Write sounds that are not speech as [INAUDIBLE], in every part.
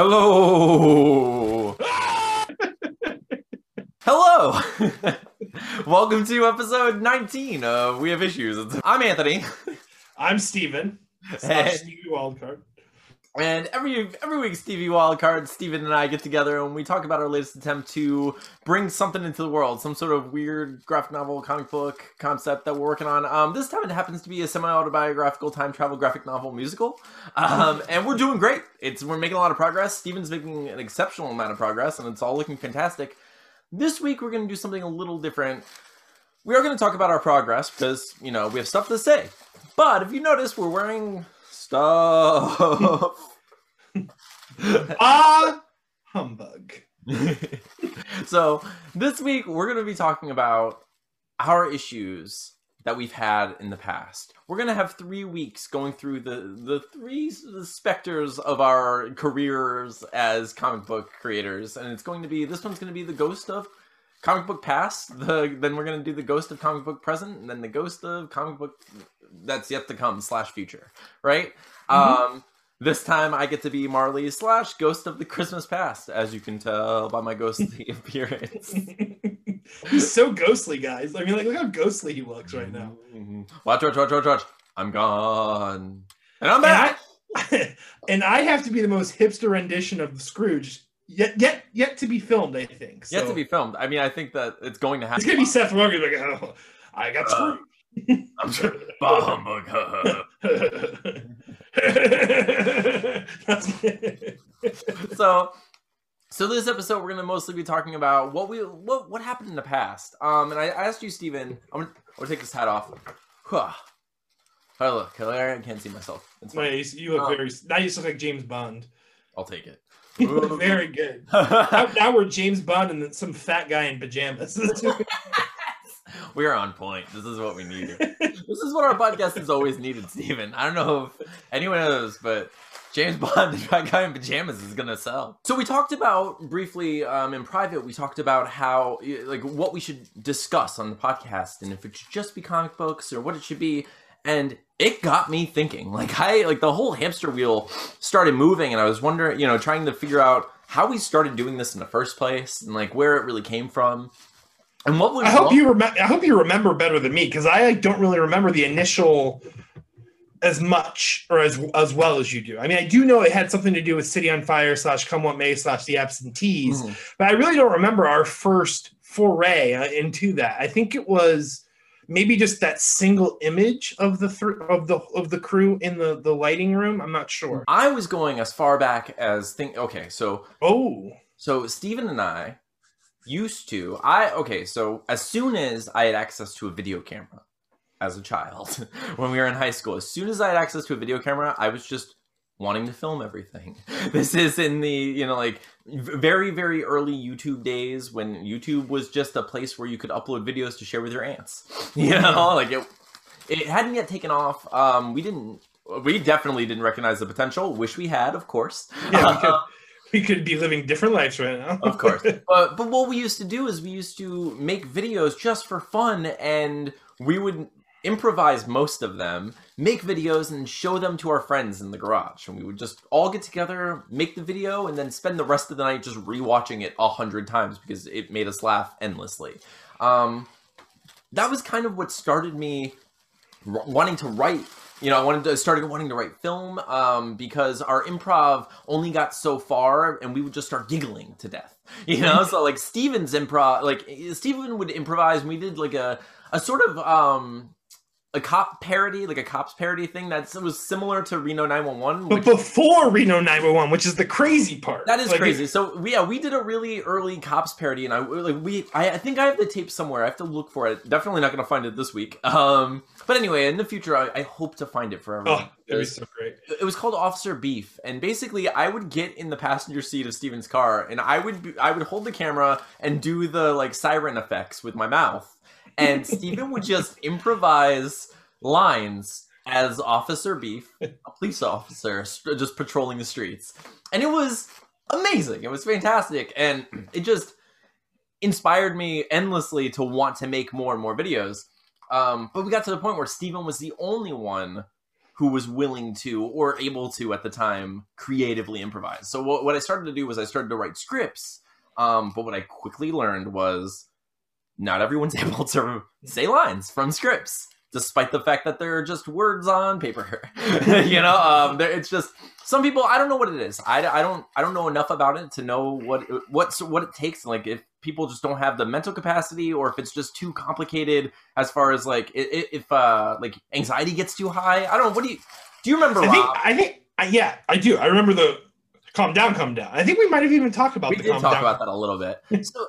Hello. [LAUGHS] Hello. [LAUGHS] Welcome to episode 19 of We Have Issues. I'm Anthony. I'm Steven. And- Slash Stevie Wildcard. And every every week, Stevie Wildcard, Steven and I get together and we talk about our latest attempt to bring something into the world, some sort of weird graphic novel, comic book concept that we're working on. Um, this time it happens to be a semi-autobiographical time travel graphic novel musical, um, [LAUGHS] and we're doing great. It's we're making a lot of progress. Steven's making an exceptional amount of progress, and it's all looking fantastic. This week we're going to do something a little different. We are going to talk about our progress because you know we have stuff to say. But if you notice, we're wearing stuff. [LAUGHS] Ah, humbug. [LAUGHS] so this week we're going to be talking about our issues that we've had in the past. We're going to have three weeks going through the the three specters of our careers as comic book creators, and it's going to be this one's going to be the ghost of comic book past. The then we're going to do the ghost of comic book present, and then the ghost of comic book that's yet to come slash future. Right. Um. This time I get to be Marley slash Ghost of the Christmas Past, as you can tell by my ghostly [LAUGHS] appearance. [LAUGHS] He's so ghostly, guys. I mean, like, look how ghostly he looks right now. Mhm. Watch, watch, watch, watch, watch. I'm gone. And I'm And back. I, [LAUGHS] and I have to be the most hipster rendition of Scrooge yet, yet, yet to be filmed. I think. So Yet to be filmed. I mean, I think that it's going to happen. It's gonna be Seth Rogen like, oh, I got Uh, Scrooge. I'm sure. Bah, uh, humbug. Uh, uh. That's so, so this episode we're going to mostly be talking about what we what what happened in the past. Um, and I, I asked you, Steven, I'm gonna, I'm gonna take this hat off. Huh. How I look? I can't see myself. It's fine. nice. You look Oh. very. Now you look like James Bond. I'll take it. [LAUGHS] Very good. [LAUGHS] Now, now we're James Bond and some fat guy in pajamas. [LAUGHS] [LAUGHS] we are on point. This is what we needed. this is what our podcast has always needed, Steven. I don't know if anyone knows, but James Bond, the fat guy in pajamas, is gonna sell. So we talked about briefly um, in private. We talked about how, like, what we should discuss on the podcast, and if it should just be comic books or what it should be. And it got me thinking. Like I, like the whole hamster wheel started moving, and I was wondering, you know, trying to figure out how we started doing this in the first place, and like where it really came from. And what I hope you remember. I hope you remember better than me because I don't really remember the initial as much or as as well as you do. I mean, I do know it had something to do with City on Fire slash Come What May slash The Absentees, Mhm. but I really don't remember our first foray uh, into that. I think it was maybe just that single image of the thr of the of the crew in the the lighting room. I'm not sure. I was going as far back as think. Okay, so Oh, so Steven and I used to. I okay. So as soon as I had access to a video camera as a child, [LAUGHS] when we were in high school, as soon as I had access to a video camera, I was just wanting to film everything. [LAUGHS] This is in the you know like very very early YouTube days when YouTube was just a place where you could upload videos to share with your aunts. [LAUGHS] You know, like it it hadn't yet taken off. Um, we didn't. We definitely didn't recognize the potential. Wish we had, of course. yeah. We could, we could be living different lives right now. of course. But [LAUGHS] but what we used to do is we used to make videos just for fun, and we would improvise most of them, make videos, and show them to our friends in the garage. And we would just all get together, make the video, and then spend the rest of the night just rewatching it a hundred times because it made us laugh endlessly. Um, that was kind of what started me r- wanting to write you know, I wanted to started wanting to write film um, because our improv only got so far, and we would just start giggling to death. [LAUGHS] You know, so like Steven's improv, like Steven would improvise. And we did like a a sort of um a cop parody, like a cops parody thing that was similar to Reno 911. But before Reno 911, which is the crazy part. that is Like, crazy. So we, yeah, we did a really early cops parody, and I like we I, I think I have the tape somewhere. I have to look for it. Definitely not going to find it this week. Um, but anyway, in the future, I, I hope to find it for everyone. Oh, that'd be so great. it was called Officer Beef, and basically, I would get in the passenger seat of Steven's car, and I would be, I would hold the camera and do the like siren effects with my mouth, and Steven would just improvise lines as Officer Beef, a police officer, just patrolling the streets, and it was amazing. It was fantastic, and it just inspired me endlessly to want to make more and more videos. Um, but we got to the point where Steven was the only one who was willing to or able to at the time creatively improvise. So what, what I started to do was I started to write scripts. Um, but what I quickly learned was not everyone's [LAUGHS] able to say lines from scripts, despite the fact that they're just words on paper. [LAUGHS] you know, um, it's just some people. I don't know what it is. I, I don't I don't know enough about it to know what what's what it takes. Like if people just don't have the mental capacity, or if it's just too complicated as far as like if, if uh like anxiety gets too high. I don't know. What do you do? You remember? I think I think yeah, I do. I remember the calm down, calm down. I think we might have even talked about we the did calm talk down. about that a little bit. [LAUGHS] So,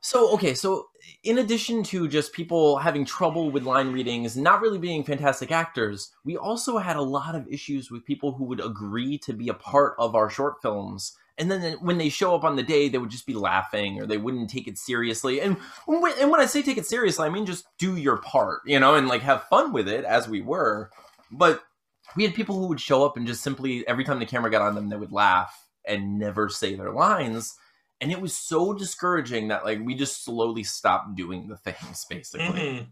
so okay, so in addition to just people having trouble with line readings, not really being fantastic actors, we also had a lot of issues with people who would agree to be a part of our short films. And then when they show up on the day, they would just be laughing or they wouldn't take it seriously. And when, and when I say take it seriously, I mean just do your part, you know, and like have fun with it as we were. But we had people who would show up and just simply every time the camera got on them, they would laugh and never say their lines and it was so discouraging that like we just slowly stopped doing the things basically Mhm.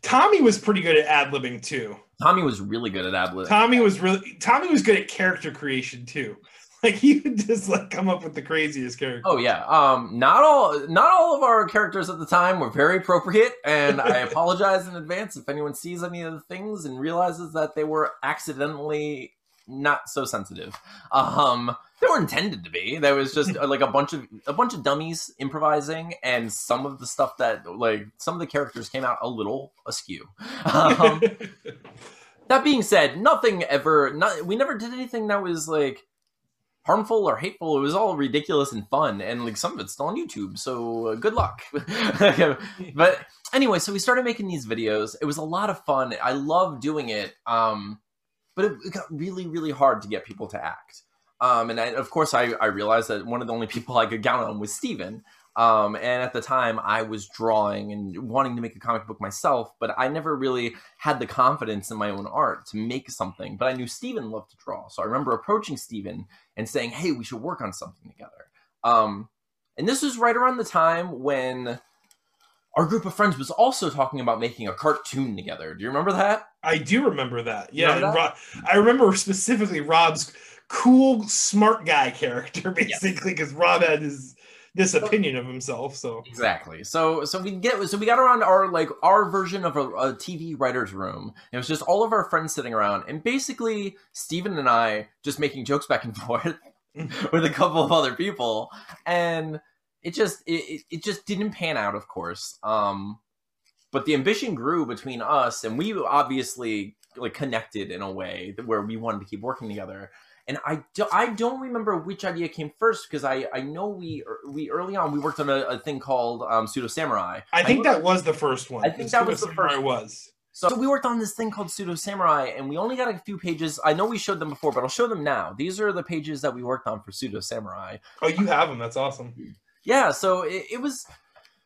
Tommy was pretty good at ad libbing too. tommy was really good at ad lib Tommy was really Tommy was good at character creation too. [LAUGHS] Like he would just like come up with the craziest character. oh yeah um not all not all of our characters at the time were very appropriate and i [LAUGHS] apologize in advance if anyone sees any of the things and realizes that they were accidentally not so sensitive um they were intended to be there was just [LAUGHS] like a bunch of a bunch of dummies improvising and some of the stuff that like some of the characters came out a little askew um, [LAUGHS] that being said, nothing ever. Not, we never did anything that was like harmful or hateful. It was all ridiculous and fun, and like some of it's still on YouTube. So uh, good luck. [LAUGHS] but anyway, so we started making these videos. It was a lot of fun. I love doing it. Um, but it, it got really, really hard to get people to act. Um, and I, of course, I, I realized that one of the only [LAUGHS] people I could count on was Steven. Um, and at the time, I was drawing and wanting to make a comic book myself, but I never really had the confidence in my own art to make something. But I knew Steven loved to draw. So I remember approaching Steven and saying, hey, we should work on something together. Um, and this was right around the time when our group of friends was also talking about making a cartoon together. Do you remember that? I do remember that. Yeah, Remember that? Rob, I remember specifically Rob's cool, smart guy character, [LAUGHS] basically, because Rob had his this opinion of himself. So Exactly. So so we get so we got around our like our version of a, a TV writer's room. It was just all of our friends sitting around, and basically Steven and I just making jokes back and [LAUGHS] forth mm-hmm. with a couple of other people, and it just it, it- just didn't pan out, of course. Um, but the ambition grew between us, and we obviously like connected in a way that- where we wanted to keep working together. And I, do, I don't remember which idea came first because I, I know we we early on we worked on a, a thing called um, pseudo samurai. I think that was the first one. I think that was the first- was. So, so we worked on this thing called Pseudo Samurai, and we only got a few pages. I know we showed them before, but I'll show them now. These are the pages that we worked on for Pseudo Samurai. Oh, you have them. That's awesome. Yeah, so it, it was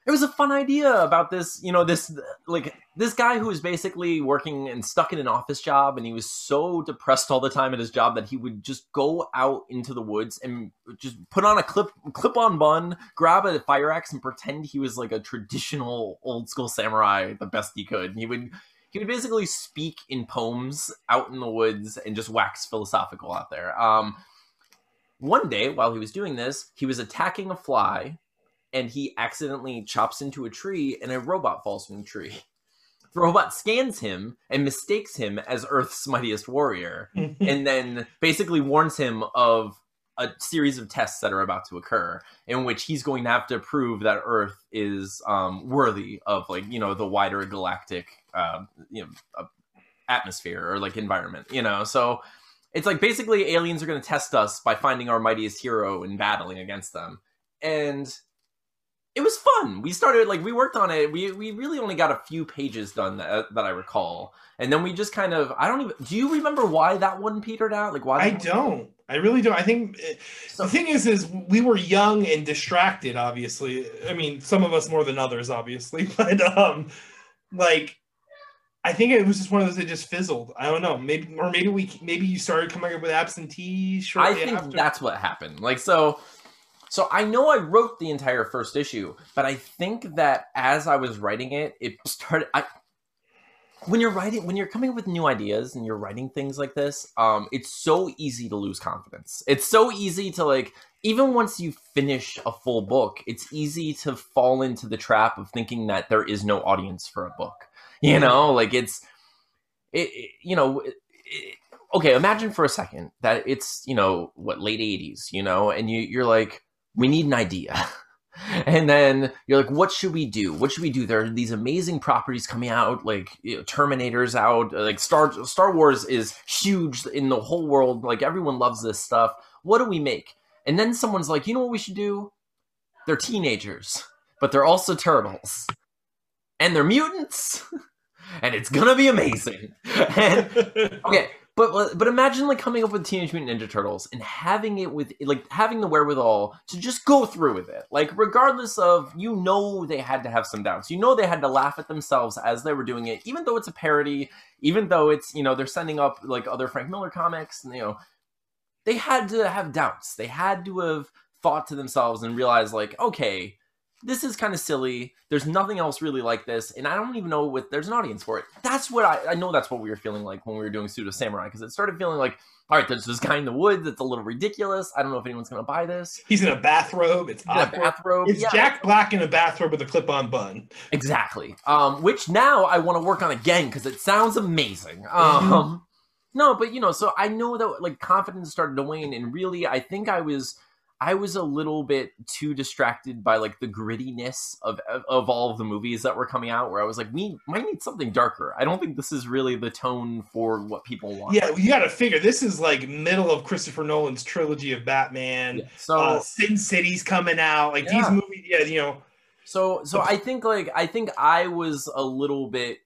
it was a fun idea about this, you know, this like this guy who was basically working and stuck in an office job, and he was so depressed all the time at his job that he would just go out into the woods and just put on a clip clip on bun, grab a fire axe, and pretend he was like a traditional old school samurai the best he could. And he would he would basically speak in poems out in the woods and just wax philosophical out there. Um, one day while he was doing this, he was attacking a fly and he accidentally chops into a tree and a robot falls from the tree. [LAUGHS] The robot scans him and mistakes him as Earth's mightiest warrior [LAUGHS] and then basically warns him of a series of tests that are about to occur in which he's going to have to prove that earth is um, worthy of like you know the wider galactic uh, you know uh, atmosphere or like environment you know so it's like basically aliens are going to test us by finding our mightiest hero and battling against them. And it was fun. We started like we worked on it. We we really only got a few pages done that, that i recall. And then we just kind of i don't even do you remember why that one petered out? Like why I don't. I really don't. I think eh, the thing is, is we were young and distracted. Obviously, I mean, some of us more than others, obviously, [LAUGHS] but um, like, I think it was just one of those that just fizzled. I don't know. Maybe or maybe we maybe you started coming up with absentee I think after. that's what happened. Like so so I know I wrote the entire first issue, but I think that as I was writing it, it started I when you're writing when you're coming up with new ideas and you're writing things like this um it's so easy to lose confidence it's so easy to like even once you finish a full book it's easy to fall into the trap of thinking that there is no audience for a book [LAUGHS] you know like it's it, it you know it, it, okay imagine for a second that it's you know what late 80s you know and you you're like we need an idea. [LAUGHS] And then you're like what should we do? What should we do? There are these amazing properties coming out like you know, terminators out like star star wars is huge in the whole world like everyone loves this stuff. What do we make? And then someone's like you know what we should do? They're teenagers but they're also turtles and they're mutants [LAUGHS] and it's gonna be amazing [LAUGHS] and okay but but imagine like coming up with Teenage Mutant Ninja Turtles and having it with like having the wherewithal to just go through with it. Like regardless of you know they had to have some doubts. You know they had to laugh at themselves as they were doing it, even though it's a parody, even though it's you know they're sending up like other Frank Miller comics. And, you know they had to have doubts. They had to have thought to themselves and realized like okay this is kind of silly. There's nothing else really like this, and I don't even know what there's an audience for it. That's what I, I know. That's what we were feeling like when we were doing Pseudo Samurai because it started feeling like, all right, there's this guy in the woods that's a little ridiculous. I don't know if anyone's gonna buy this. He's in a bathrobe. It's a bathrobe. It's Yeah, Jack Black in a bathrobe with a clip-on bun. exactly. Um, which now I want to work on again because it sounds amazing. Um, no, but you know, so I know that like confidence started to wane, and really, I think I was. I was a little bit too distracted by like the grittiness of, of of all of the movies that were coming out. Where I was like, we might need something darker. I don't think this is really the tone for what people want. Yeah, you got to figure this is like middle of Christopher Nolan's trilogy of Batman. Yeah. So uh, Sin City's coming out. Like these movies, yeah, you know, so so I think like I think I was a little bit.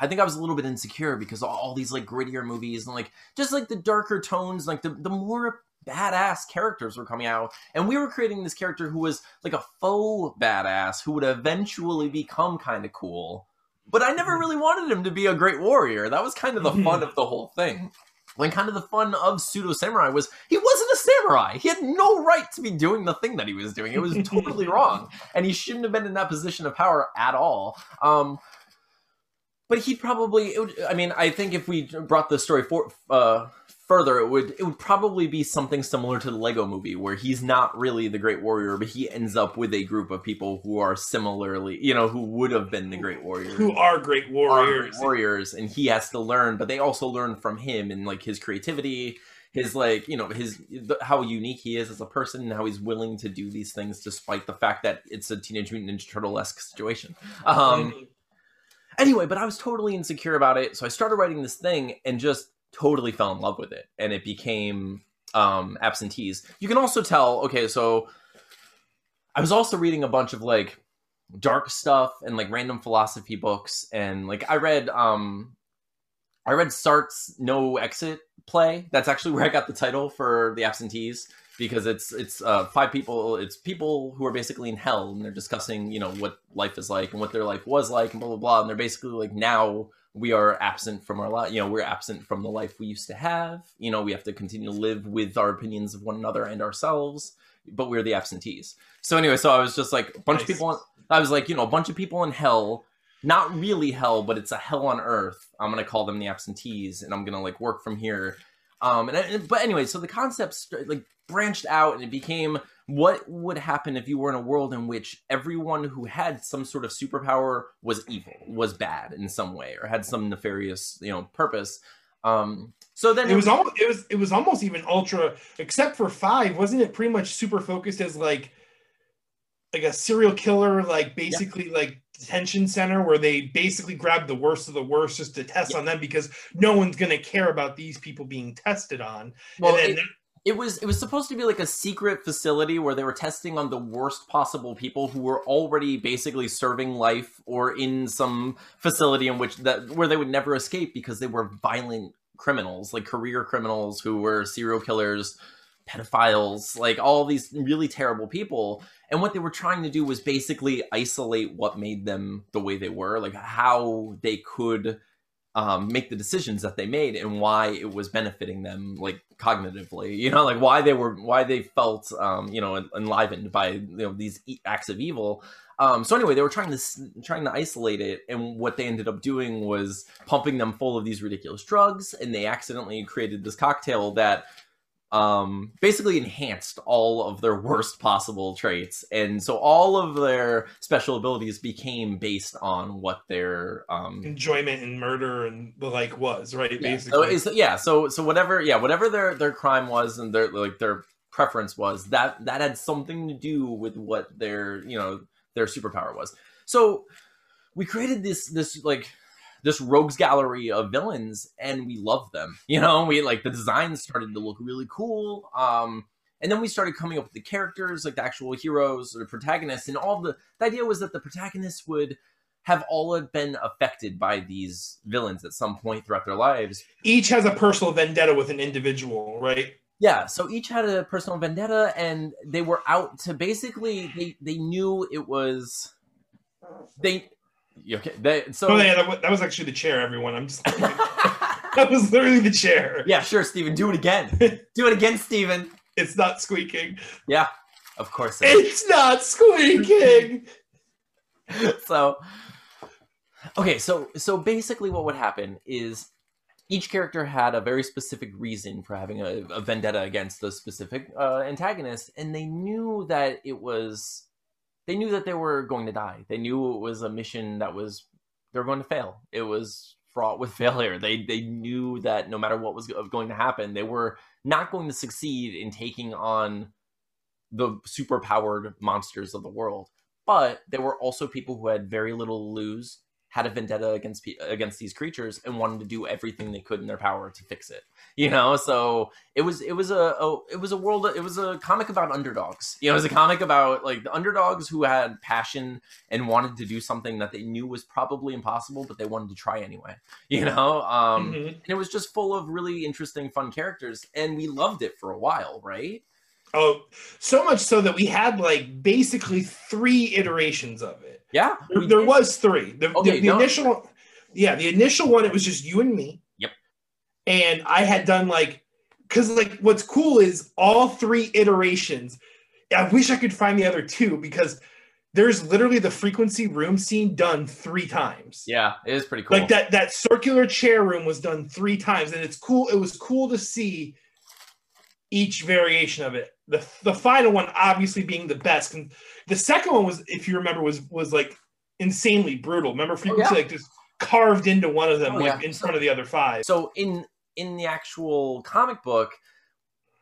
I think I was a little bit insecure because all these like grittier movies and like just like the darker tones, like the the more badass characters were coming out, and we were creating this character who was like a faux badass who would eventually become kind of cool. But I never really wanted him to be a great warrior. That was kind of the fun of the whole thing. When kind of the fun of pseudo samurai was he wasn't a samurai. He had no right to be doing the thing that he was doing. It was totally [LAUGHS] wrong, and he shouldn't have been in that position of power at all. Um, but he probably, it would, I mean, I think if we brought the story for, uh, further, it would it would probably be something similar to the Lego Movie, where he's not really the Great Warrior, but he ends up with a group of people who are similarly, you know, who would have been the Great Warrior who are great are great warriors. warriors and he has to learn but they also learn from him and like his creativity his like you know his the, how unique he is as a person and how he's willing to do these things despite the fact that it's a teenage mutant ninja turtle-esque situation. Um anyway but i was totally insecure about it so i started writing this thing and just totally fell in love with it and it became um absentees. You can also tell okay so i was also reading a bunch of like dark stuff and like random philosophy books and like i read um i read sartre's no exit play. That's actually where i got the title for the absentees because it's it's uh, five people it's people who are basically in hell and they're discussing you know what life is like and what their life was like and blah blah blah and they're basically like now we are absent from our life you know we're absent from the life we used to have. You know we have to continue to live with our opinions of one another and ourselves but we're the absentees. So anyway so i was just like a bunch of Nice. people i was like you know a bunch of people in hell not really hell but it's a hell on earth. I'm gonna call them the absentees and i'm gonna like work from here. Um and, but anyway so the concept st- like branched out and it became what would happen if you were in a world in which everyone who had some sort of superpower was evil was bad in some way or had some nefarious you know purpose um so then It was almost it was it was almost even ultra except for five, wasn't it pretty much super focused as like like a serial killer, like basically like detention center where they basically grab the worst of the worst just to test Yeah. on them because no one's gonna care about these people being tested on. well, and then it- it was it was supposed to be like a secret facility where they were testing on the worst possible people who were already basically serving life or in some facility in which that where they would never escape because they were violent criminals like career criminals who were serial killers pedophiles like all these really terrible people. And what they were trying to do was basically isolate what made them the way they were like how they could um, make the decisions that they made and why it was benefiting them like cognitively you know like why they were why they felt um, you know enlivened by you know these acts of evil. Um, so anyway, they were trying to trying to isolate it, and what they ended up doing was pumping them full of these ridiculous drugs, and they accidentally created this cocktail that um, basically enhanced all of their worst possible traits, and so all of their special abilities became based on what their um, Enjoyment and murder and the like was right. yeah. Basically, So yeah, so so whatever, yeah, whatever their their crime was and their like their preference was that that had something to do with what their you know their superpower was. So we created this this like this rogues gallery of villains and we loved them. [LAUGHS] You know, we like the designs started to look really cool. Um and then we started coming up with the characters, like the actual heroes or the protagonists, and all the the idea was that the protagonists would have all been affected by these villains at some point throughout their lives. each has a personal vendetta with an individual, right? Yeah, so each had a personal vendetta, and they were out to basically they they knew it was they okay they so oh yeah, that was, that was actually the chair. Everyone, I'm just [LAUGHS] [LAUGHS] that was literally the chair. yeah sure Steven do it again [LAUGHS] do it again Steven It's not squeaking. yeah of course it is. It's not squeaking. so okay so so basically what would happen is each character had a very specific reason for having a, a vendetta against the specific uh, antagonist and they knew that it was they knew that they were going to die. They knew it was a mission that was they were going to fail. It was fraught with [LAUGHS] failure. They they knew that no matter what was going to happen they were not going to succeed in taking on the super powered monsters of the world. But there were also people who had very little to lose had a vendetta against against these creatures and wanted to do everything they could in their power to fix it you know? So it was it was a, a it was a world it was a comic about underdogs. You know it was a comic about like the underdogs who had passion and wanted to do something that they knew was probably impossible but they wanted to try anyway you know? Um Mhm. and it was just full of really interesting fun characters and we loved it for a while right? Oh, so much so that we had like basically three iterations of it. Yeah There, there was three. The, the- Okay, the no. initial, yeah, the initial one it was just you and me. Yep. And I had done like, because like what's cool is all three iterations. I wish I could find the other two because there's literally the frequency room scene done three times. yeah it is pretty cool Like that that circular chair room was done three times, and it's cool. It was cool to see each variation of it. The the final one obviously being the best. And the second one was, if you remember, was was like insanely brutal. Remember frequency Oh, yeah. like just carved into one of them Oh, like yeah. in front of the other five. So in in the actual comic book,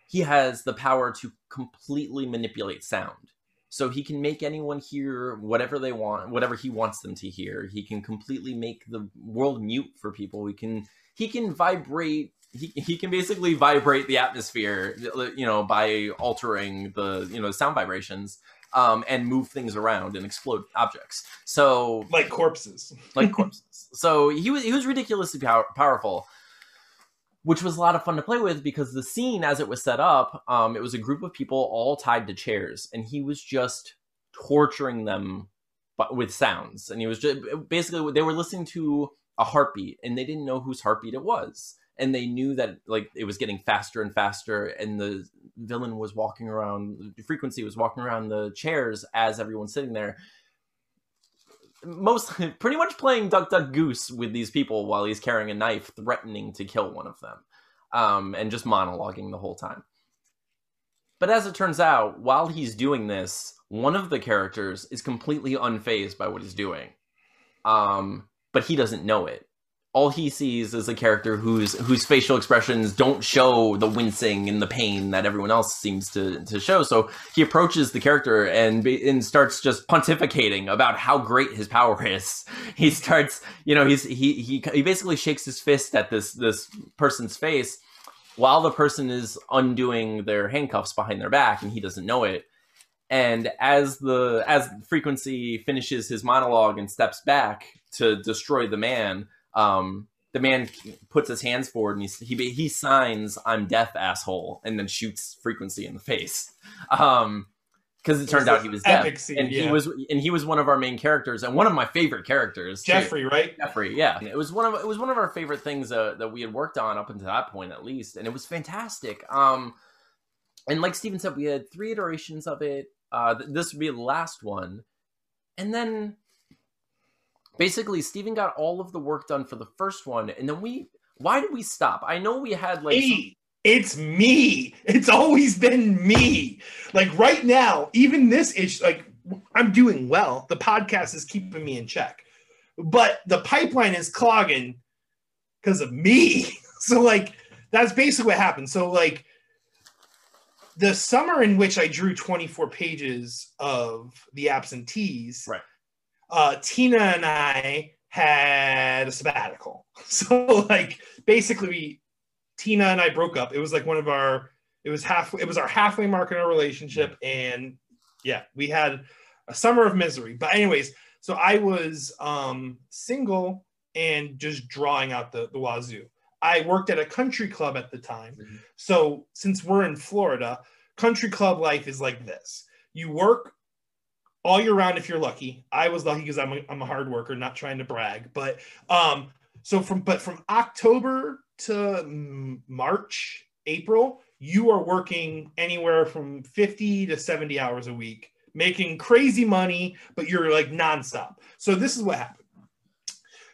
he has the power to completely manipulate sound. So he can make anyone hear whatever they want, whatever he wants them to hear. He can completely make the world mute for people. He can he can vibrate he, he can basically vibrate the atmosphere, you know, by altering the, you know, sound vibrations um, and move things around and explode objects. So like corpses. like [LAUGHS] corpses. So he was he was ridiculously pow- powerful, which was a lot of fun to play with because the scene as it was set up, um, it was a group of people all tied to chairs, and he was just torturing them, but with sounds, and he was just basically they were listening to a heartbeat, and they didn't know whose heartbeat it was. And they knew that like it was getting faster and faster, and the villain was walking around. The frequency was walking around the chairs as everyone's sitting there, most [LAUGHS] pretty much playing duck duck goose with these people while he's carrying a knife threatening to kill one of them um, and just monologuing the whole time but as it turns out while he's doing this one of the characters is completely unfazed by what he's doing um, but he doesn't know it all he sees is a character whose whose facial expressions don't show the wincing and the pain that everyone else seems to to show. So he approaches the character and and starts just pontificating about how great his power [LAUGHS] is. He starts, you know, he's he he he basically shakes his fist at this this person's face while the person is undoing their handcuffs behind their back and he doesn't know it. And as the as frequency finishes his monologue and steps back to destroy the man, um, the man puts his hands forward and he, he he signs "I'm deaf, asshole," and then shoots Frequency in the face. Um, because it turned out he was deaf, epic scene, and he was and he was one of our main characters and one of my favorite characters. too. Jeffrey, right? Jeffrey, yeah, it was one of it was one of our favorite things uh, that we had worked on up until that point, at least, and it was fantastic. Um, and like Steven said, we had three iterations of it. Uh, th- this would be the last one, and then basically Steven got all of the work done for the first one, and then we. Why did we stop? I know we had like. some- It's me. It's always been me. Like right now, even this issue, like I'm doing well. The podcast is keeping me in check, but the pipeline is clogging because of me. [LAUGHS] So like that's basically what happened. So like the summer in which I drew 24 pages of the absentees, Right. Uh, Tina and I had a sabbatical. [LAUGHS] So like basically we Tina and I broke up. It was like one of our it was half it was our halfway mark in our relationship and yeah, we had a summer of misery. But anyways, so I was um single and just drawing out the the wazoo. I worked at a country club at the time. Mhm. So since we're in Florida, country club life is like this. You work all year round if you're lucky. I was lucky because I'm a, I'm a hard worker, not trying to brag. But um, so from but from October to March, April, you are working anywhere from 50 to 70 hours a week, making crazy money, but you're like nonstop. So this is what happened.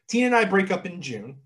Tina and I break up in June.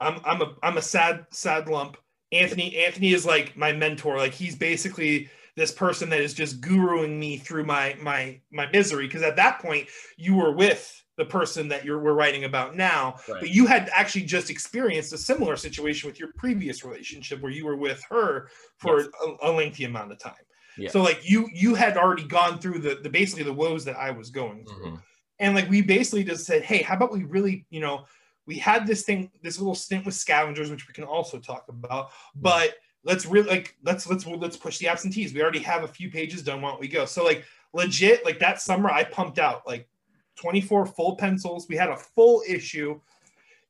I'm I'm a I'm a sad sad lump. Anthony Anthony is like my mentor. Like he's basically this person that is just guruing me through my my my misery because at that point you were with the person that you're we're writing about now Right. but you had actually just experienced a similar situation with your previous relationship where you were with her for Yes. a, a lengthy amount of time Yeah. so like you you had already gone through the, the basically the woes that i was going through Mhm. and like we basically just said hey how about we really you know we had this thing this little stint with scavengers which we can also talk about but let's really like let's let's let's push the absentees. We already have a few pages done. Why don't we go? So like legit like that summer i pumped out like 24 full pencils. We had a full issue.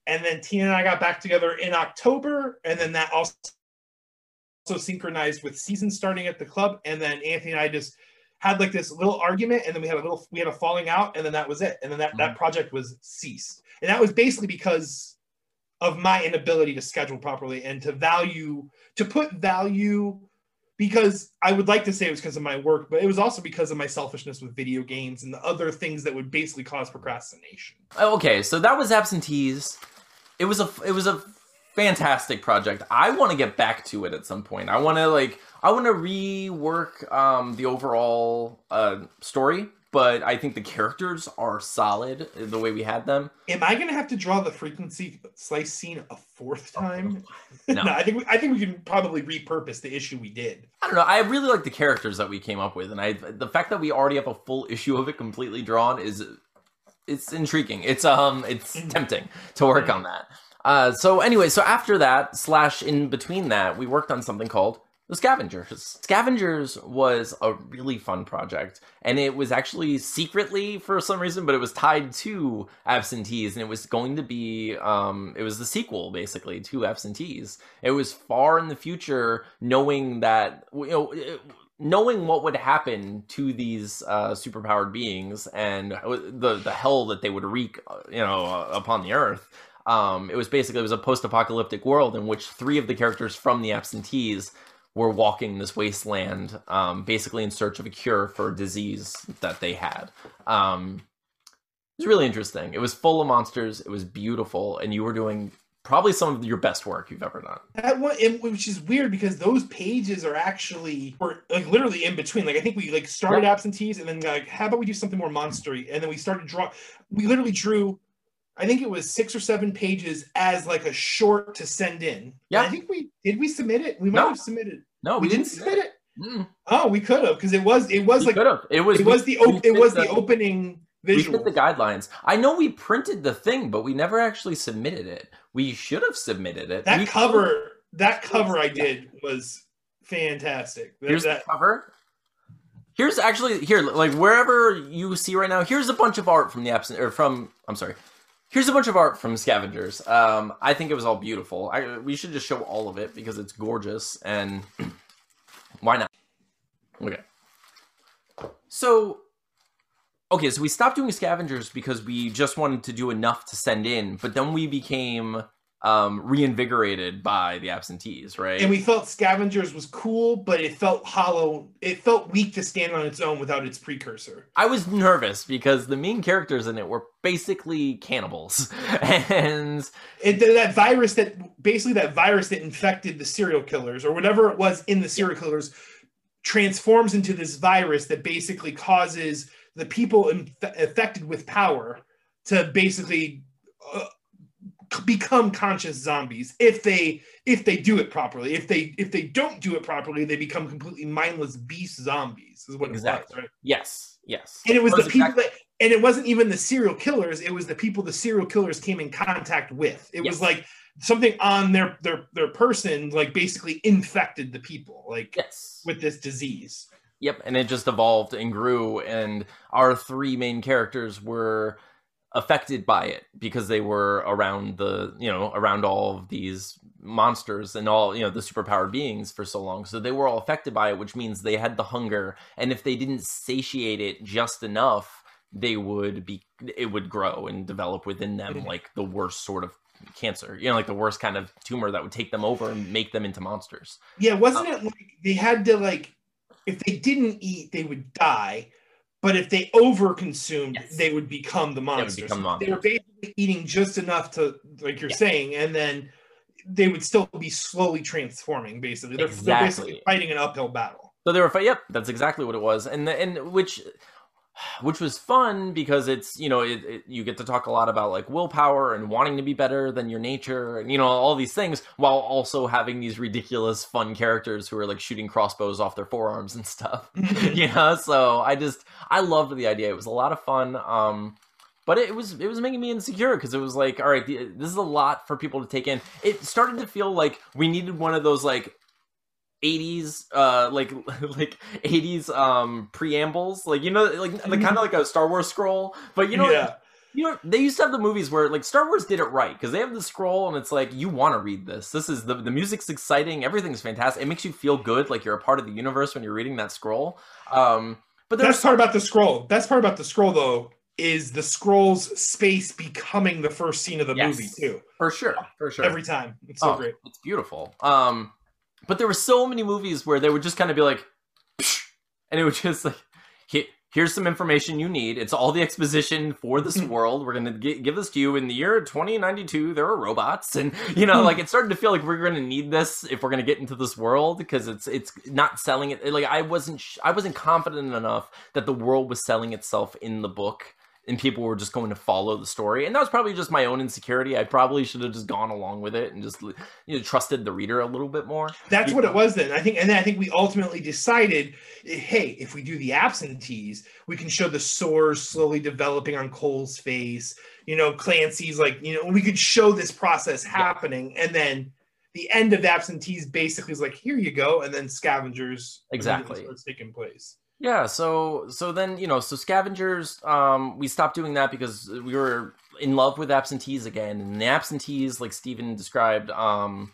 And then tina and i got back together in october. And then that also also synchronized with season starting at the club. And then anthony and i just had like this little argument. And then we had a little we had a falling out. And then that was it. And then that, that mm-hmm. project was ceased. And that was basically because of my inability to schedule properly and to value to put value because I would like to say it was because of my work, but it was also because of my selfishness with video games and the other things that would basically cause procrastination. Oh, Okay, so that was absentees. It was a it was a fantastic project. I want to get back to it at some point. I want to like I want to rework um the overall uh story, but I think the characters are solid the way we had them. Am I going to have to draw the frequency slice scene a fourth time? [LAUGHS] No. I think we, I think we can probably repurpose the issue we did. I don't know. I really like the characters that we came up with, and I the fact that we already have a full issue of it completely drawn is it's intriguing. It's um it's tempting to work on that. Uh, so anyway, so after that slash in between that, we worked on something called the Scavengers. Scavengers was a really fun project, and it was actually secretly for some reason, but it was tied to Absentees, and it was going to be um, it was the sequel basically to Absentees. It was far in the future, knowing that you know. Knowing what would happen to these uh, superpowered beings and the the hell that they would wreak, uh, you know, uh, upon the earth. Um, it was basically it was a post-apocalyptic world in which three of the characters from the absentees were walking this wasteland, um, basically in search of a cure for a disease that they had. Um, it was really interesting. It was full of monsters. It was beautiful, and you were doing probably some of your best work you've ever done. That one, it- which is weird because those pages are actually were like literally in between. Like I think we like started absentees and then like how about we do something more monstery and then we started draw. We literally drew, I think it was six or seven pages as like a short to send in. Yeah. I think we did. We submit it. We might No. have submitted. No, we, didn't submit it. Mm, Oh, we could have because it was it was we like could have. It was. it was the op- it was the opening We visual. fit the guidelines. I know we printed the thing, but we never actually submitted it. We should have submitted it. that We- cover that cover I did was fantastic. Here's that- the cover. Here's actually here, like wherever you see right now. Here's a bunch of art from the absent or from. I'm sorry. Here's a bunch of art from Scavengers. Um, I think it was all beautiful. I, we should just show all of it because it's gorgeous and [CLEARS THROAT] why not? Okay. So, okay, so we stopped doing Scavengers because we just wanted to do enough to send in, but then we became um, reinvigorated by the absentees, right? And we felt Scavengers was cool, but it felt hollow. It felt weak to stand on its own without its precursor. I was nervous because the main characters in it were basically cannibals, [LAUGHS] and it, that virus that basically that virus that infected the serial killers or whatever it was in the serial killers transforms into this virus that basically causes the people inf- affected with power to basically uh, become conscious zombies if they if they do it properly. If they if they don't do it properly they become completely mindless beast zombies is what exactly. was right? Yes yes. And it was That the people that and it wasn't even the serial killers it was the people the serial killers came in contact with. It was like something on their their their person like basically infected the people like yes. with this disease. Yep, and it just evolved and grew, and our three main characters were affected by it because they were around the you know around all of these monsters and all you know the superpowered beings for so long. So they were all affected by it which means they had the hunger. And if they didn't satiate it just enough they would be it would grow and develop within them Mhm. like the worst sort of cancer you know like the worst kind of tumor that would take them over and make them into monsters. Yeah wasn't it like they had to like if they didn't eat they would die but if they over consumed Yes. they would become the monsters become the they were basically eating just enough to like you're Yeah. saying and then they would still be slowly transforming basically. They're, they're basically fighting an uphill battle. So they were, fi- yep, that's exactly what it was, and and which, which was fun because it's you know it, it, you get to talk a lot about like willpower and wanting to be better than your nature and you know all these things while also having these ridiculous fun characters who are like shooting crossbows off their forearms and stuff. [LAUGHS] you know, so I just I loved the idea. It was a lot of fun. Um, but it was it was making me insecure because it was like, all right, the, this is a lot for people to take in. It started to feel like we needed one of those like 80s uh like [LAUGHS] like 80s um preambles. Like you know like the kind of like a star wars scroll but you know yeah. You know they used to have the movies where like star wars did it right because they have the scroll and it's like you want to read this. This is the the music's exciting everything's fantastic it makes you feel good like you're a part of the universe when you're reading that scroll. Um but best part about the scroll. Best part about the scroll though is the scroll's space becoming the first scene of the Yes. movie too. For sure for sure. Every time. It's so Oh, great. It's beautiful. Um, but there were so many movies where they would just kind of be like, "Psh," and it would just like, "Here- here's some information you need. It's all the exposition for this [LAUGHS] world. We're gonna gi- give this to you in the year 2092. There are robots, and you know, like it started to feel like we're gonna need this if we're gonna get into this world because it's it's not selling it. Like I wasn't sh- I wasn't confident enough that the world was selling itself in the book and people were just going to follow the story. And that was probably just my own insecurity. I probably should have just gone along with it and just you know trusted the reader a little bit more. That's what it was then. I think, and then I think we ultimately decided, hey, if we do the absentees, we can show the sores slowly developing on Cole's face. You know, Clancy's like, you know, we could show this process happening, and then the end of absentees basically is like, here you go, and then scavengers Exactly. starts taking place. Yeah, so so then you know, so scavengers, um, we stopped doing that because we were in love with absentees again, and the absentees, like Steven described, um,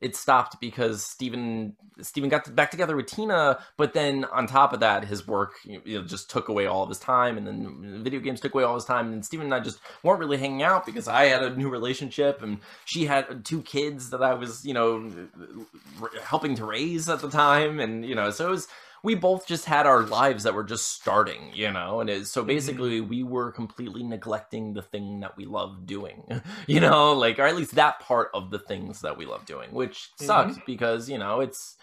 it stopped because Steven Steven got back together with Tina, but then on top of that, his work you know just took away all of his time, and then video games took away all his time, and Steven and I just weren't really hanging out because I had a new relationship, and she had two kids that I was you know helping to raise at the time, and you know, so it was we both just had our lives that were just starting, you know, and it, so basically we were completely neglecting the thing that we love doing, [LAUGHS] you know, like or at least that part of the things that we love doing, which sucked because you know it's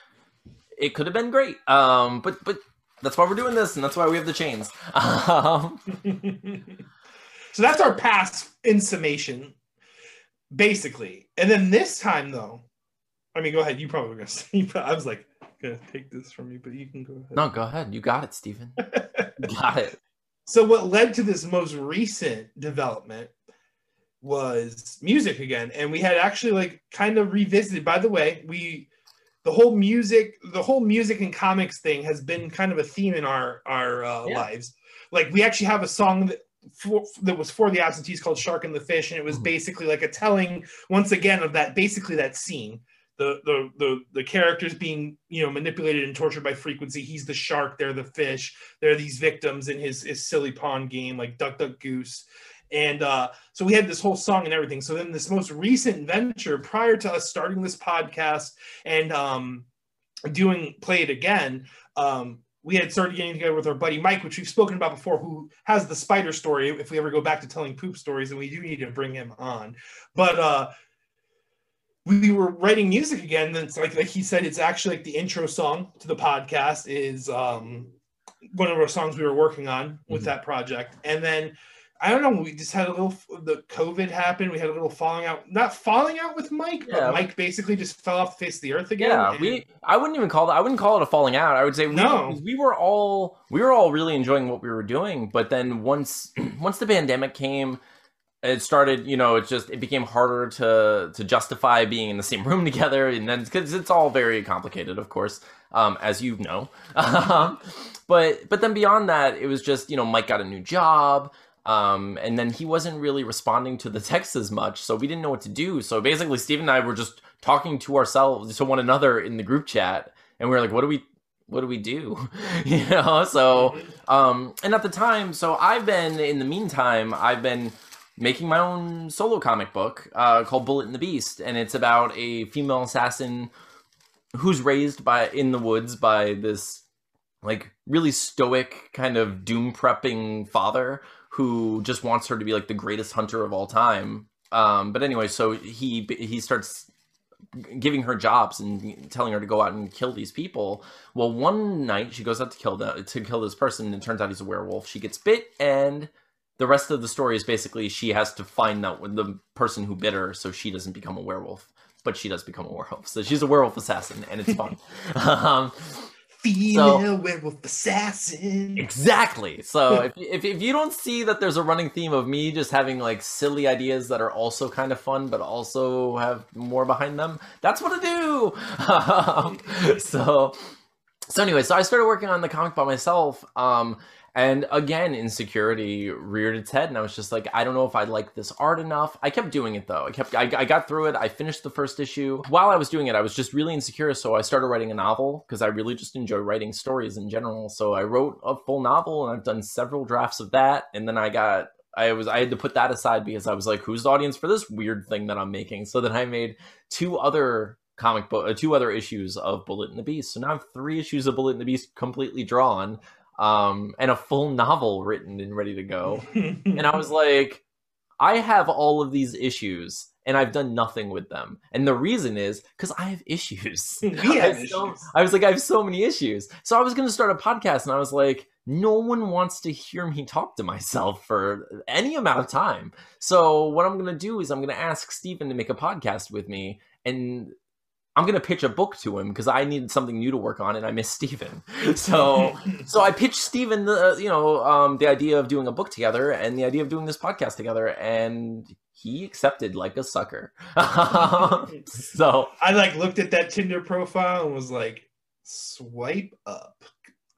it could have been great, um, but but that's why we're doing this, and that's why we have the chains. [LAUGHS] Um, [LAUGHS] so that's our past in summation, basically. And then this time, though, I mean, go ahead. You probably were gonna say. But I was like, gonna take this from you, but you can go ahead. no, go ahead, you got it, Steven. [LAUGHS] Got it. So what led to this most recent development was music again, and we had actually like kind of revisited. By the way, we the whole music, the whole music and comics thing has been kind of a theme in our our uh, Yeah. lives. Like we actually have a song that for, that was for the absentees called "Shark and the Fish," and it was Mhm. basically like a telling once again of that basically that scene. The, the the the characters being you know manipulated and tortured by frequency. He's the shark. They're the fish They're these victims in his, his silly pawn game like duck duck goose And uh, so we had this whole song and everything. So then this most recent venture prior to us starting this podcast and um, doing Play It Again, um, we had started getting together with our buddy Mike, which we've spoken about before, who has the spider story. If we ever go back to telling poop stories, and we do need to bring him on. But uh, we were writing music again. And it's like, like he said, it's actually like the intro song to the podcast is um, one of our songs we were working on with Mhm. that project. And then I don't know, we just had a little the COVID happened. We had a little falling out, not falling out with Mike, Yeah. but Mike basically just fell off the face of the earth again. Yeah, we. I wouldn't even call that. I wouldn't call it a falling out. I would say we, No. we were all we were all really enjoying what we were doing. But then once [CLEARS THROAT] once the pandemic came, it started. You know, it just it became harder to to justify being in the same [LAUGHS] room together, and then because it's all very complicated, of course, um, as you know. Um, but but then beyond that, it was just you know Mike got a new job. Um, and then he wasn't really responding to the [LAUGHS] texts as much, so we didn't know what to do. So basically, Steve and I were just talking to ourselves, to one another in the group chat, and we were like, "What do we, what do we do?" [LAUGHS] you know. So, um, and at the time, so I've been in the meantime, I've been making my own solo comic book uh, called Bullet and the Beast, and it's about a female assassin who's raised by in the woods by this like really stoic kind of doom prepping father who just wants her to be like the greatest hunter of all time. Um, but anyway, so he he starts giving her jobs and telling her to go out and kill these people. Well, one night she goes out to kill the, to kill this person, and it turns out he's a werewolf. She gets bit, and the rest of the story is basically she has to find out the person who bit her, so she doesn't become a werewolf. But she does become a werewolf, so she's a werewolf assassin, and it's fun. [LAUGHS] um, female werewolf assassin. Exactly. So [LAUGHS] if, if if you don't see that there's a running theme of me just having like silly ideas that are also kind of fun, but also have more behind them, that's what I do. [LAUGHS] Um, so so anyway, so I started working on the comic by myself. Um, and again, insecurity reared its head, and I was just like, I don't know if I like this art enough. I kept doing it though. I kept, I, I got through it. I finished the first issue. While I was doing it, I was just really insecure, so I started writing a novel because I really just enjoy writing stories in general. So I wrote a full novel, and I've done several drafts of that. And then I got, I was, I had to put that aside because I was like, who's the audience for this weird thing that I'm making? So then I made two other comic book, uh, two other issues of Bullet and the Beast. So now I have three issues of Bullet and the Beast completely drawn um, and a full novel written and ready to go. And I was [LAUGHS] like, I have all of these issues and I've done nothing with them. And the reason is because I have issues. [LAUGHS] We have have so- I was like, I have so many issues. So I was going to start a podcast and I was like, no one wants to hear me talk to myself for any amount of time. So what I'm going to do is I'm going to ask Steven to make a podcast with me and I'm going to pitch a book to him because I needed something new to work on and I miss [LAUGHS] Steven. So [LAUGHS] so I pitched Steven the you know um, the idea of doing a book together and the idea of doing this podcast together, and he accepted like a sucker. [LAUGHS] so I like looked at that Tinder profile and was like, swipe up.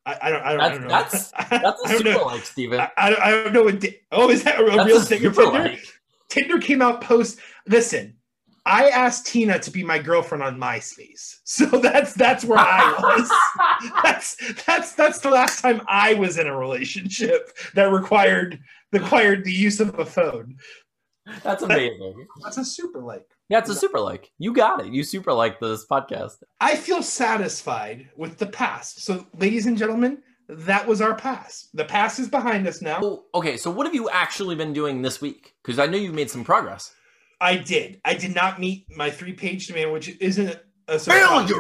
I, I don't. I don't, I don't know. That's- that's a super like Steven. I, I, don't, I don't know what. di- Oh, is that a, real thing? Tinder? like. Tinder came out post. Listen, I asked Tina to be my girlfriend on MySpace, [LAUGHS] so that's that's where I was. [LAUGHS] that's that's that's the last time I was in a relationship that required required the use of a phone. That's amazing. That's a super like. Yeah, it's a super like. You got it. You super like this podcast. I feel satisfied with the past. So, ladies and gentlemen, that was our past. The past is behind us now. Oh, okay, so what have you actually been doing this week? Because I know you've made some progress. I did. I did not meet my three-page demand, which isn't a Failure.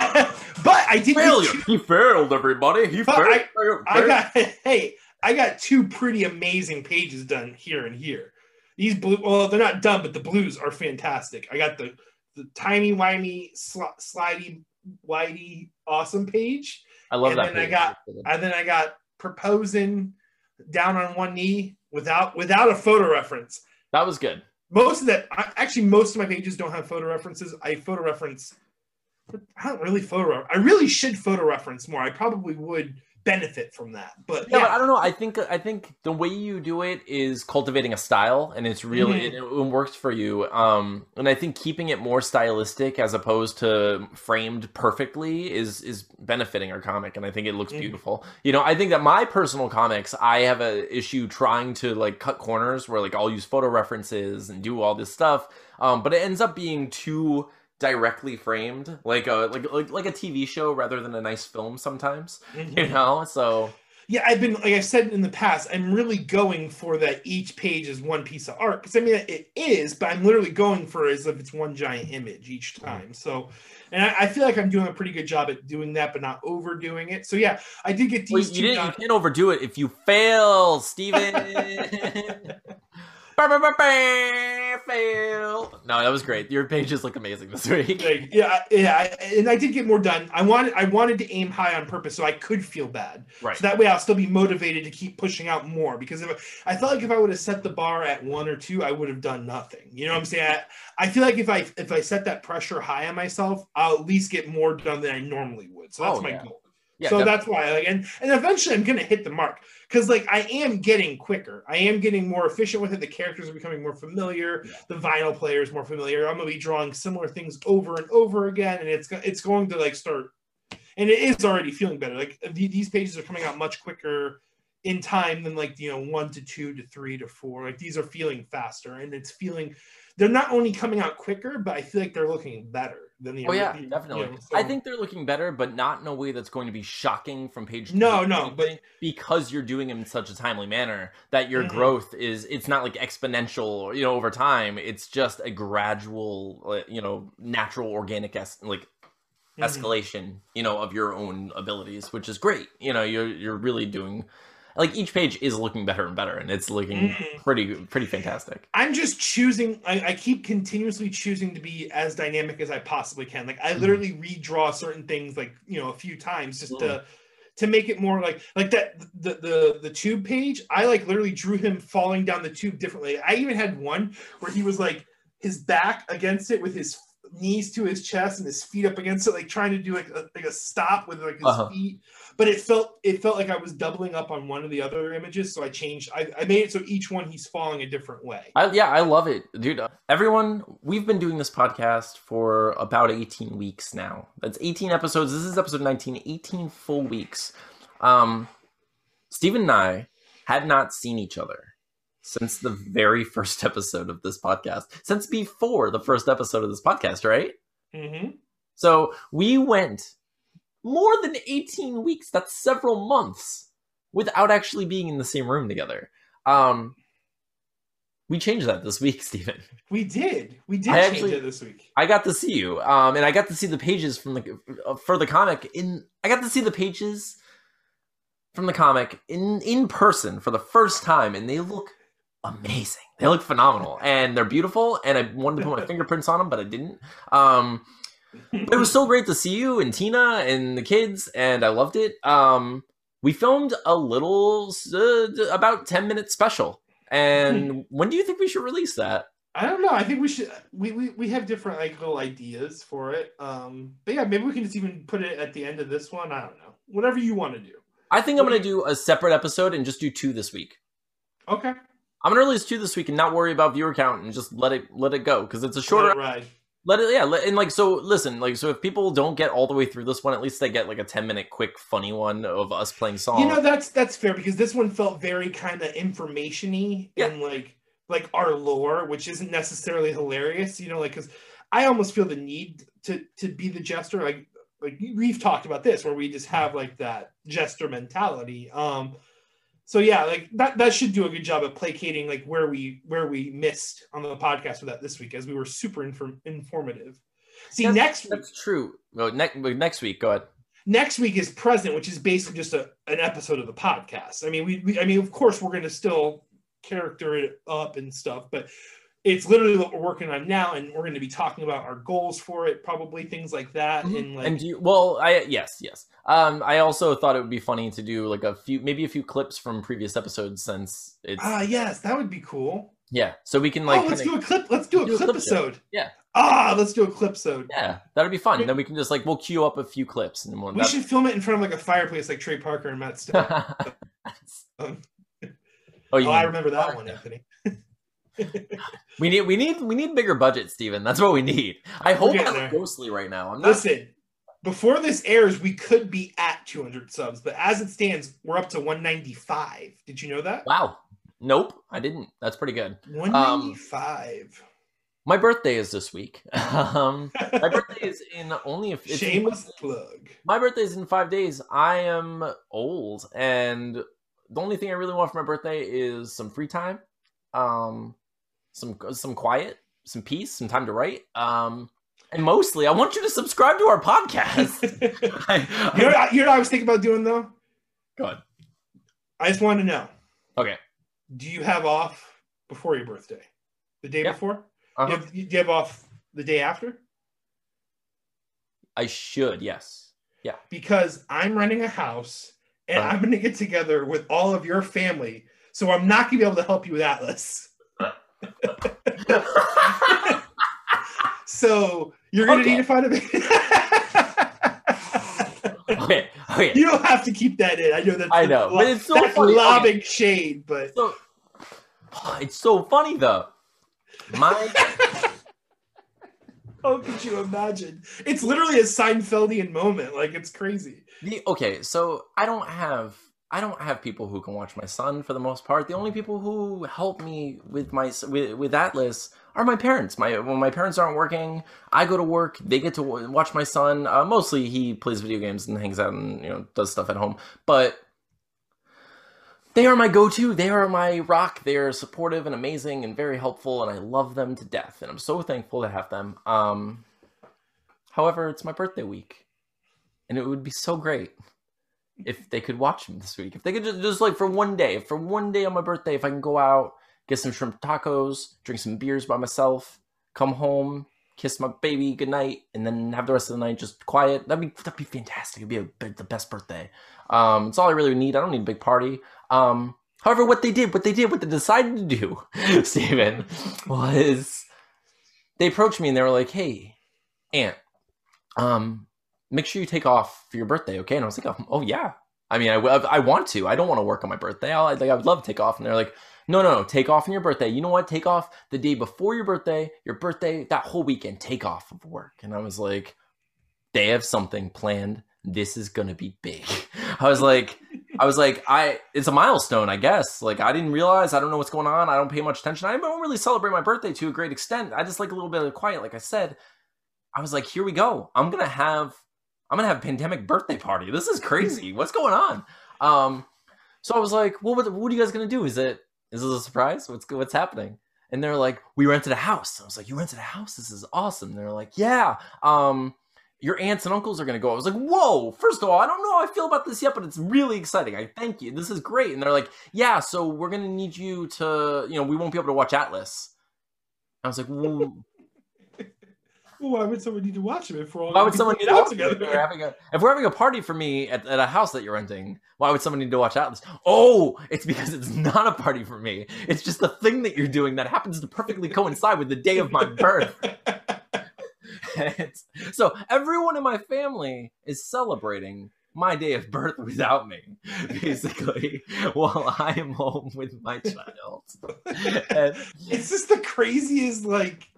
[LAUGHS] but I did. get Failure. two- He failed, everybody. He failed. I- failed, I got [LAUGHS] hey, I got two pretty amazing pages done here and here. These blue, well, they're not done, but the blues are fantastic. I got the the timey wimey sli- slidey whitey awesome page, I love and that. then I got- and then I got proposing down on one knee without without a photo reference. that was good. Most of that, actually, most of my pages don't have photo references. I photo reference. I don't really photo. I really should photo reference more. I probably would benefit from that. But Yeah, yeah, but I don't know. I think I think the way you do it is cultivating a style, and it's really Mhm. it, it works for you. Um, and I think keeping it more stylistic as opposed to framed perfectly is is benefiting our comic, and I think it looks Mhm. beautiful. You know, I think that my personal comics, I have a issue trying to like cut corners where like I'll use photo references and do all this stuff, um, but it ends up being too directly framed like a like like like a TV show rather than a nice film sometimes Mhm. you know so Yeah, I've been like I've said in the past, I'm really going for that each page is one piece of art. Because I mean it is, but I'm literally going for it as if it's one giant image each time. So and I, I feel like I'm doing a pretty good job at doing that, but not overdoing it. So yeah, I did get Well, these you, two didn't, you can't overdo it if you fail, Steven. [LAUGHS] [LAUGHS] [LAUGHS] Fail. No, that was great. Your pages look amazing this week. Like, yeah, yeah, and I did get more done. I wanted I wanted to aim high on purpose so I could feel bad. Right. So that way I'll still be motivated to keep pushing out more. Because if I felt like if I would have set the bar at one or two, I would have done nothing. You know what I'm saying? I, I feel like if I if I set that pressure high on myself, I'll at least get more done than I normally would. So that's Oh, my yeah. goal. Yeah, so that's why like and and eventually I'm gonna hit the mark. Because like I am getting quicker. I am getting more efficient with it. The characters are becoming more familiar. Yeah. The vinyl player is more familiar. I'm gonna be drawing similar things over and over again, and it's it's going to like start and it is already feeling better. Like th- these pages are coming out much quicker in time than like you know one to two to three to four. Like these are feeling faster, and it's feeling they're not only coming out quicker, but I feel like they're looking better than the. Oh yeah, the- you definitely. know, so- I think they're looking better, but not in a way that's going to be shocking from page. to No, page, no, but- because you're doing them in such a timely manner that your Mhm. growth is it's not like exponential, you know, over time. It's just a gradual, uh, you know, natural, organic, es- like Mhm. escalation, you know, of your own abilities, which is great. You know, you're you're really doing like each page is looking better and better, and it's looking Mhm. pretty pretty fantastic. I'm just choosing. I, I keep continuously choosing to be as dynamic as I possibly can. Like I literally redraw certain things, like you know, a few times just to to make it more like like that. The the the tube page. I like literally drew him falling down the tube differently. I even had one where he was like his back against it with his knees to his chest and his feet up against it, like trying to do like a, like a stop with like his Uh-huh. feet. But it felt it felt like I was doubling up on one of the other images, so I changed. I, I made it so each one he's falling a different way. I, yeah, I love it, dude. Everyone, we've been doing this podcast for about 18 weeks now. That's 18 episodes. This is episode 19, 18 full weeks. Um, Steven and I had not seen each other since the very first [LAUGHS] episode of this podcast, since before the first episode of this podcast, right? Mm-hmm. So we went more than 18 weeks, that's several months, without actually being in the same room together. Um, we changed that this week, [LAUGHS] Steven. We did. We did I change actually- it this week. I got to see you, um, and I got to see the pages from the uh, for the comic. In I got to see the pages from the comic in in person for the first time, and they look amazing. They look phenomenal, and they're beautiful. And I wanted to put my [LAUGHS] fingerprints on them, but I didn't. Um, it was so great to see you and Tina and the kids, and I loved it. Um, we filmed a little uh, about ten minute special, and [LAUGHS] when do you think we should release that? I don't know. I think we should. We, we we have different like little ideas for it. Um, but yeah, maybe we can just even put it at the end of this one. I don't know. Whatever you want to do. I think I'm gonna do a separate episode and just do two this week. Okay. I'm gonna release two this week and not worry about viewer count and just let it let it go because it's a shorter. Right. Let it yeah, let, and like so. Listen, like so, if people don't get all the way through this one, at least they get like a 10 minute quick funny one of us playing songs. You know that's that's fair because this one felt very kind of information-y Yeah. and like like our lore, which isn't necessarily hilarious. You know, like because I almost feel the need to to be the jester. Like like we've talked about this where we just have like that jester mentality. Um, so yeah, like that that should do a good job of placating like where we where we missed on the podcast with that this week as we were super inform- informative. See, That's- next week that's true. Go next next week. Go ahead. next week is present which is basically just a, an episode of the podcast i mean we, we i mean of course we're going to still character it up and stuff but it's literally what we're working on now and we're going to be talking about our goals for it probably things like that and like and do you, well, I yes yes. Um, I also thought it would be funny to do like a few maybe a few clips from previous episodes since it's ah yes that would be cool Yeah, so we can like oh, let's do a clip. Let's do a do clip episode. Yeah. Ah, let's do a clip episode. yeah, that'd be fun. Then we can just like we'll queue up a few clips and we'll. We should film it in front of like a fireplace, like Trey Parker and Matt [LAUGHS] Stone. Um, [LAUGHS] oh, you oh, I remember that one, Anthony. We need we need we need bigger budget, Steven. That's what we need. I hope I'm there. ghostly right now. I'm not. Listen, before this airs, we could be at 200 subs, but as it stands, we're up to 195. Did you know that? Wow. Nope, I didn't. That's pretty good. 195. My birthday is this week. [LAUGHS] um, my birthday is in only a in- Shameless plug. My birthday is in five days. I am old, and the only thing I really want for my birthday is some free time, um, some some quiet, some peace, some time to write, um, and mostly I want you to subscribe to our podcast. [LAUGHS] you, I, know, what- you know what I was thinking about doing though? Go ahead. I just wanted to know Okay. do you have off before your birthday? The day Yeah. before? Uh-huh. You have, do you have off the day after? I should. Yes. Yeah. Because I'm renting a house and Uh-huh. I'm going to get together with all of your family. So I'm not going to be able to help you with Atlas. So you're going to Okay. need to find a. okay. Okay. you don't have to keep that in. I know that's I know, but it's so that's funny. lobbing shade, but So [SIGHS] it's so funny though. My [LAUGHS] how could you imagine? It's literally a Seinfeldian moment. Like it's crazy. The, okay, so I don't have I don't have people who can watch my son for the most part. The only people who help me with my with, with Atlas are my parents. My when my parents aren't working, I go to work. They get to watch my son. Uh, mostly, he plays video games and hangs out and you know does stuff at home. But they are my go-to. They are my rock. They are supportive and amazing and very helpful, and I love them to death. And I'm so thankful to have them. Um, however, it's my birthday week, and it would be so great if they could watch me this week. If they could just, just like for one day, for one day on my birthday, if I can go out, get some shrimp tacos, drink some beers by myself, come home, kiss my baby goodnight, and then have the rest of the night just quiet. That'd be that'd be fantastic. It'd be a, the best birthday. Um, it's all I really need. I don't need a big party. Um, however, what they did, what they did, what they decided to do, [LAUGHS] Steven, was they approached me and they were like, "Hey, Aunt, um, make sure you take off for your birthday, okay?" And I was like, "Oh, oh yeah. I mean, I, I want to. I don't want to work on my birthday. I like I would love to take off." And they're like, "No, no, no. Take off on your birthday. You know what? Take off the day before your birthday. Your birthday, that whole weekend. Take off of work." And I was like, "They have something planned. This is gonna be big." [LAUGHS] I was like, I was like, I it's a milestone, I guess. Like I didn't realize, I don't know what's going on. I don't pay much attention. I don't really celebrate my birthday to a great extent. I just like a little bit of quiet, like I said. I was like, here we go. I'm gonna have I'm gonna have a pandemic birthday party. This is crazy. [LAUGHS] What's going on? Um, so I was like, well, what, what are you guys gonna do? Is it is this a surprise? What's what's happening? And they're like, we rented a house. I was like, you rented a house? This is awesome. they're like, yeah. Um, your aunts and uncles are gonna go. I was like, whoa. First of all, I don't know how I feel about this yet, but it's really exciting. I thank you. This is great. And they're like, yeah. So we're gonna need you to, you know, we won't be able to watch Atlas. I was like, well, Well, why would someone need to watch him if we're all Why would someone need to watch it? If we're having a if we're having a party for me at, at a house that you're renting, why would someone need to watch Atlas? Oh, it's because it's not a party for me. It's just the thing that you're doing that happens to perfectly coincide with the day of my birth. [LAUGHS] [LAUGHS] So everyone in my family is celebrating my day of birth without me, basically, [LAUGHS] while I am home with my child. And- It's just the craziest. Like,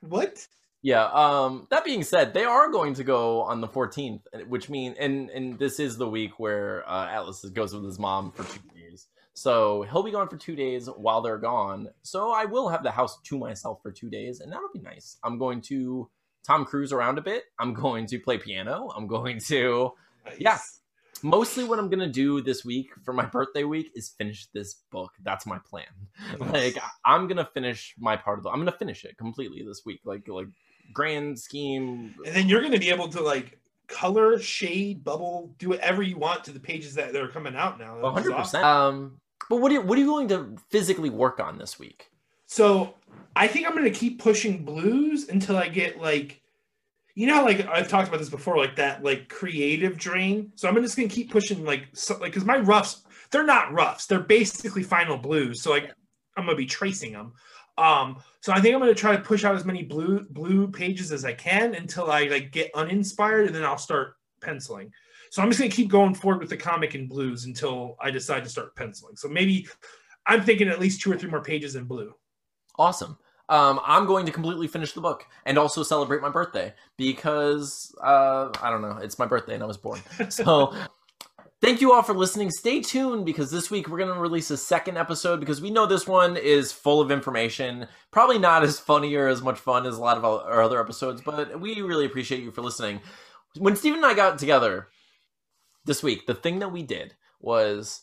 what? Yeah. Um. That being said, they are going to go on the 14th, which means, and and this is the week where uh, Atlas goes with his mom for two days. So he'll be gone for two days while they're gone. So I will have the house to myself for two days, and that'll be nice. I'm going to Tom Cruise around a bit. I'm going to play piano. I'm going to Yeah. mostly what I'm gonna do this week for my birthday week is finish this book. That's my plan. [LAUGHS] Like I'm gonna finish my part of the. I'm gonna finish it completely this week. Like like grand scheme. And then you're going to be able to like color, shade, bubble, do whatever you want to the pages that, that are coming out now. That's 100. awesome. percent Um, but what are you, what are you going to physically work on this week? So I think I'm going to keep pushing blues until I get like, you know, like I've talked about this before, like that like creative drain. So I'm just going to keep pushing like, so, like because my roughs they're not roughs, they're basically final blues. So like I'm gonna be tracing them. Um, so I think I'm gonna try to push out as many blue blue pages as I can until I like get uninspired, and then I'll start penciling. So I'm just gonna keep going forward with the comic in blues until I decide to start penciling. So maybe I'm thinking at least two or three more pages in blue. Awesome. Um, I'm going to completely finish the book and also celebrate my birthday because uh, I don't know, it's my birthday and I was born. [LAUGHS] So thank you all for listening. Stay tuned because this week we're going to release a second episode because we know this one is full of information. Probably not as funny or as much fun as a lot of our other episodes, but we really appreciate you for listening. When Steven and I got together this week, the thing that we did was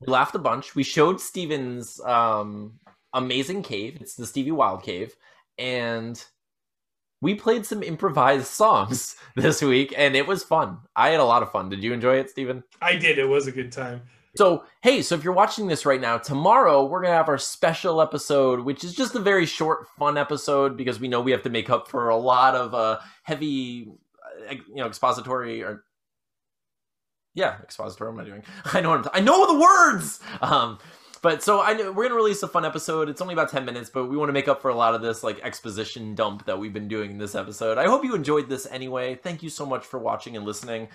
we laughed a bunch. We showed Steven's um, amazing cave. It's the Stevie Wild Cave, and we played some improvised songs [LAUGHS] this week, and it was fun. I had a lot of fun. Did you enjoy it, Steven? I did. It was a good time. So, hey, so if you're watching this right now, tomorrow we're going to have our special episode, which is just a very short, fun episode because we know we have to make up for a lot of uh, heavy, uh, you know, expository or yeah, expository. What am I doing? [LAUGHS] I know. What I'm I know the words. Um, but so I we're gonna release a fun episode. It's only about ten minutes, but we want to make up for a lot of this like exposition dump that we've been doing in this episode. I hope you enjoyed this anyway. Thank you so much for watching and listening.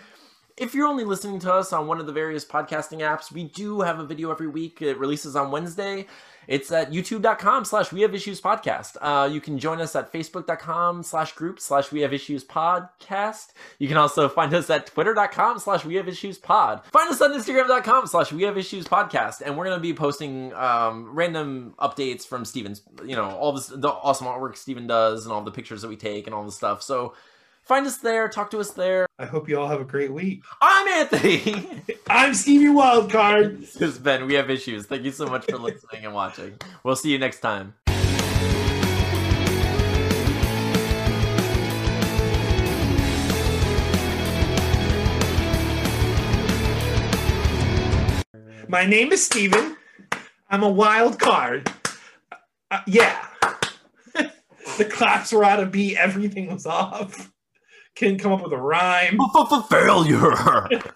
If you're only listening to us on one of the various podcasting apps, we do have a video every week. It releases on Wednesday. It's at youtube.com slash we have issues podcast. Uh, you can join us at facebook.com slash group slash we have issues podcast. You can also find us at twitter.com slash we have issues pod. Find us on instagram.com slash we have issues podcast. And we're going to be posting um, random updates from Steven's, you know, all this, the awesome artwork Steven does and all the pictures that we take and all the stuff. So find us there, talk to us there. I hope you all have a great week. I'm Anthony. [LAUGHS] I'm Stevie Wildcard. this has been We Have Issues. Thank you so much for listening and watching. We'll see you next time. My name is Steven. I'm a wild card. Uh, yeah. [LAUGHS] the claps were out of beat. Everything was off. Couldn't come up with a rhyme. Failure. [LAUGHS]